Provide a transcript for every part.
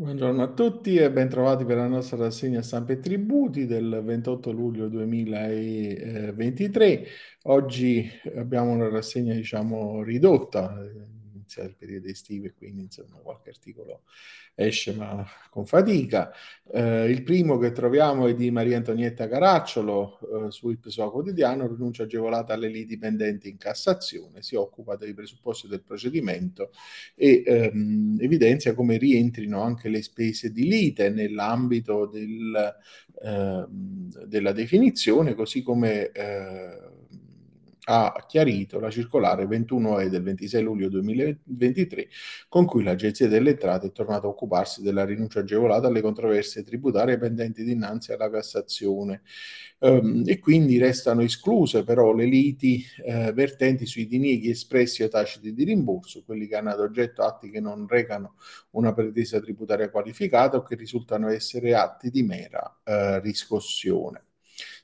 Buongiorno a tutti e bentrovati per la nostra rassegna stampa e tributi del 28 luglio 2023. Oggi abbiamo una rassegna, diciamo, ridotta, inizia il periodo estivo e quindi insomma qualche articolo esce ma con fatica. Eh, il primo che troviamo è di Maria Antonietta Caracciolo eh, su Il Pessoa Quotidiano, rinuncia agevolata alle liti pendenti in Cassazione, si occupa dei presupposti del procedimento e ehm, evidenzia come rientrino anche le spese di lite nell'ambito del, eh, della definizione, così come eh, ha chiarito la circolare 21E del 26 luglio 2023 con cui l'Agenzia delle Entrate è tornata a occuparsi della rinuncia agevolata alle controversie tributarie pendenti dinanzi alla Cassazione um, e quindi restano escluse però le liti eh, vertenti sui dinieghi espressi o taciti di rimborso, quelli che hanno ad oggetto atti che non recano una pretesa tributaria qualificata o che risultano essere atti di mera eh, riscossione.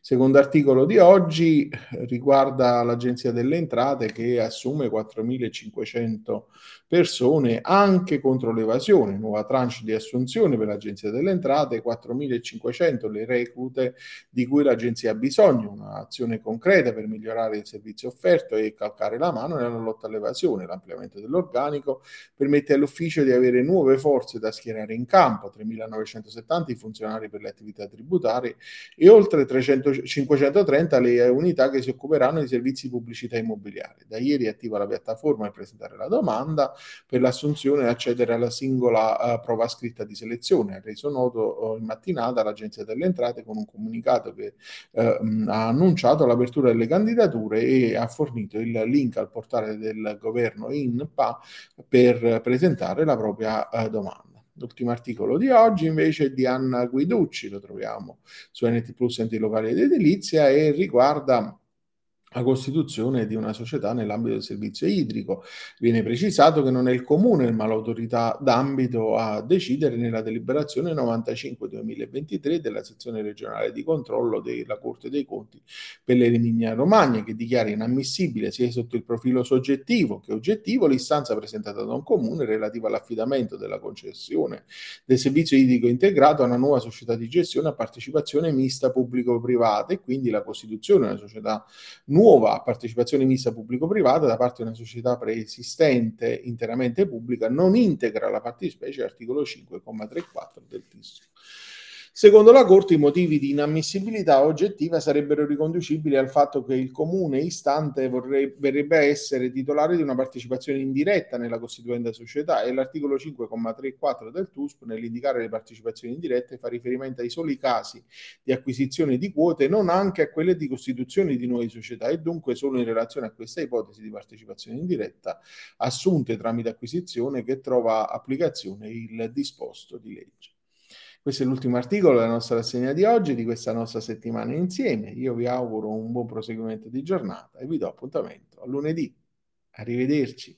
Secondo articolo di oggi riguarda l'Agenzia delle Entrate che assume 4.500 persone anche contro l'evasione, nuova tranche di assunzione per l'Agenzia delle Entrate, 4.500 le reclute di cui l'Agenzia ha bisogno, un'azione concreta per migliorare il servizio offerto e calcare la mano nella lotta all'evasione, l'ampliamento dell'organico permette all'ufficio di avere nuove forze da schierare in campo, 3.970 i funzionari per le attività tributarie e oltre 300 530 le unità che si occuperanno di servizi pubblicità immobiliare. Da ieri è attiva la piattaforma per presentare la domanda per l'assunzione e accedere alla singola uh, prova scritta di selezione. Ha reso noto uh, in mattinata l'Agenzia delle Entrate con un comunicato che uh, ha annunciato l'apertura delle candidature e ha fornito il link al portale del governo INPA per presentare la propria domanda. L'ultimo articolo di oggi invece è di Anna Guiducci, lo troviamo su NT Plus Enti Locali ed Edilizia e riguarda la costituzione di una società nell'ambito del servizio idrico. Viene precisato che non è il comune ma l'autorità d'ambito a decidere nella deliberazione 95-2023 della sezione regionale di controllo della Corte dei Conti per l'Emilia Romagna che dichiara inammissibile sia sotto il profilo soggettivo che oggettivo l'istanza presentata da un comune relativa all'affidamento della concessione del servizio idrico integrato a una nuova società di gestione a partecipazione mista pubblico-privata e quindi la costituzione di una società nuova nuova partecipazione mista pubblico-privata da parte di una società preesistente interamente pubblica non integra la fattispecie articolo 5,34 del TIS. Secondo la Corte i motivi di inammissibilità oggettiva sarebbero riconducibili al fatto che il comune istante vorrebbe, essere titolare di una partecipazione indiretta nella costituenda società e l'articolo 5,34 del TUSP nell'indicare le partecipazioni indirette fa riferimento ai soli casi di acquisizione di quote, non anche a quelle di costituzione di nuove società e dunque solo in relazione a questa ipotesi di partecipazione indiretta assunte tramite acquisizione che trova applicazione il disposto di legge. Questo è l'ultimo articolo della nostra rassegna di oggi, di questa nostra settimana insieme. Io vi auguro un buon proseguimento di giornata e vi do appuntamento a lunedì. Arrivederci.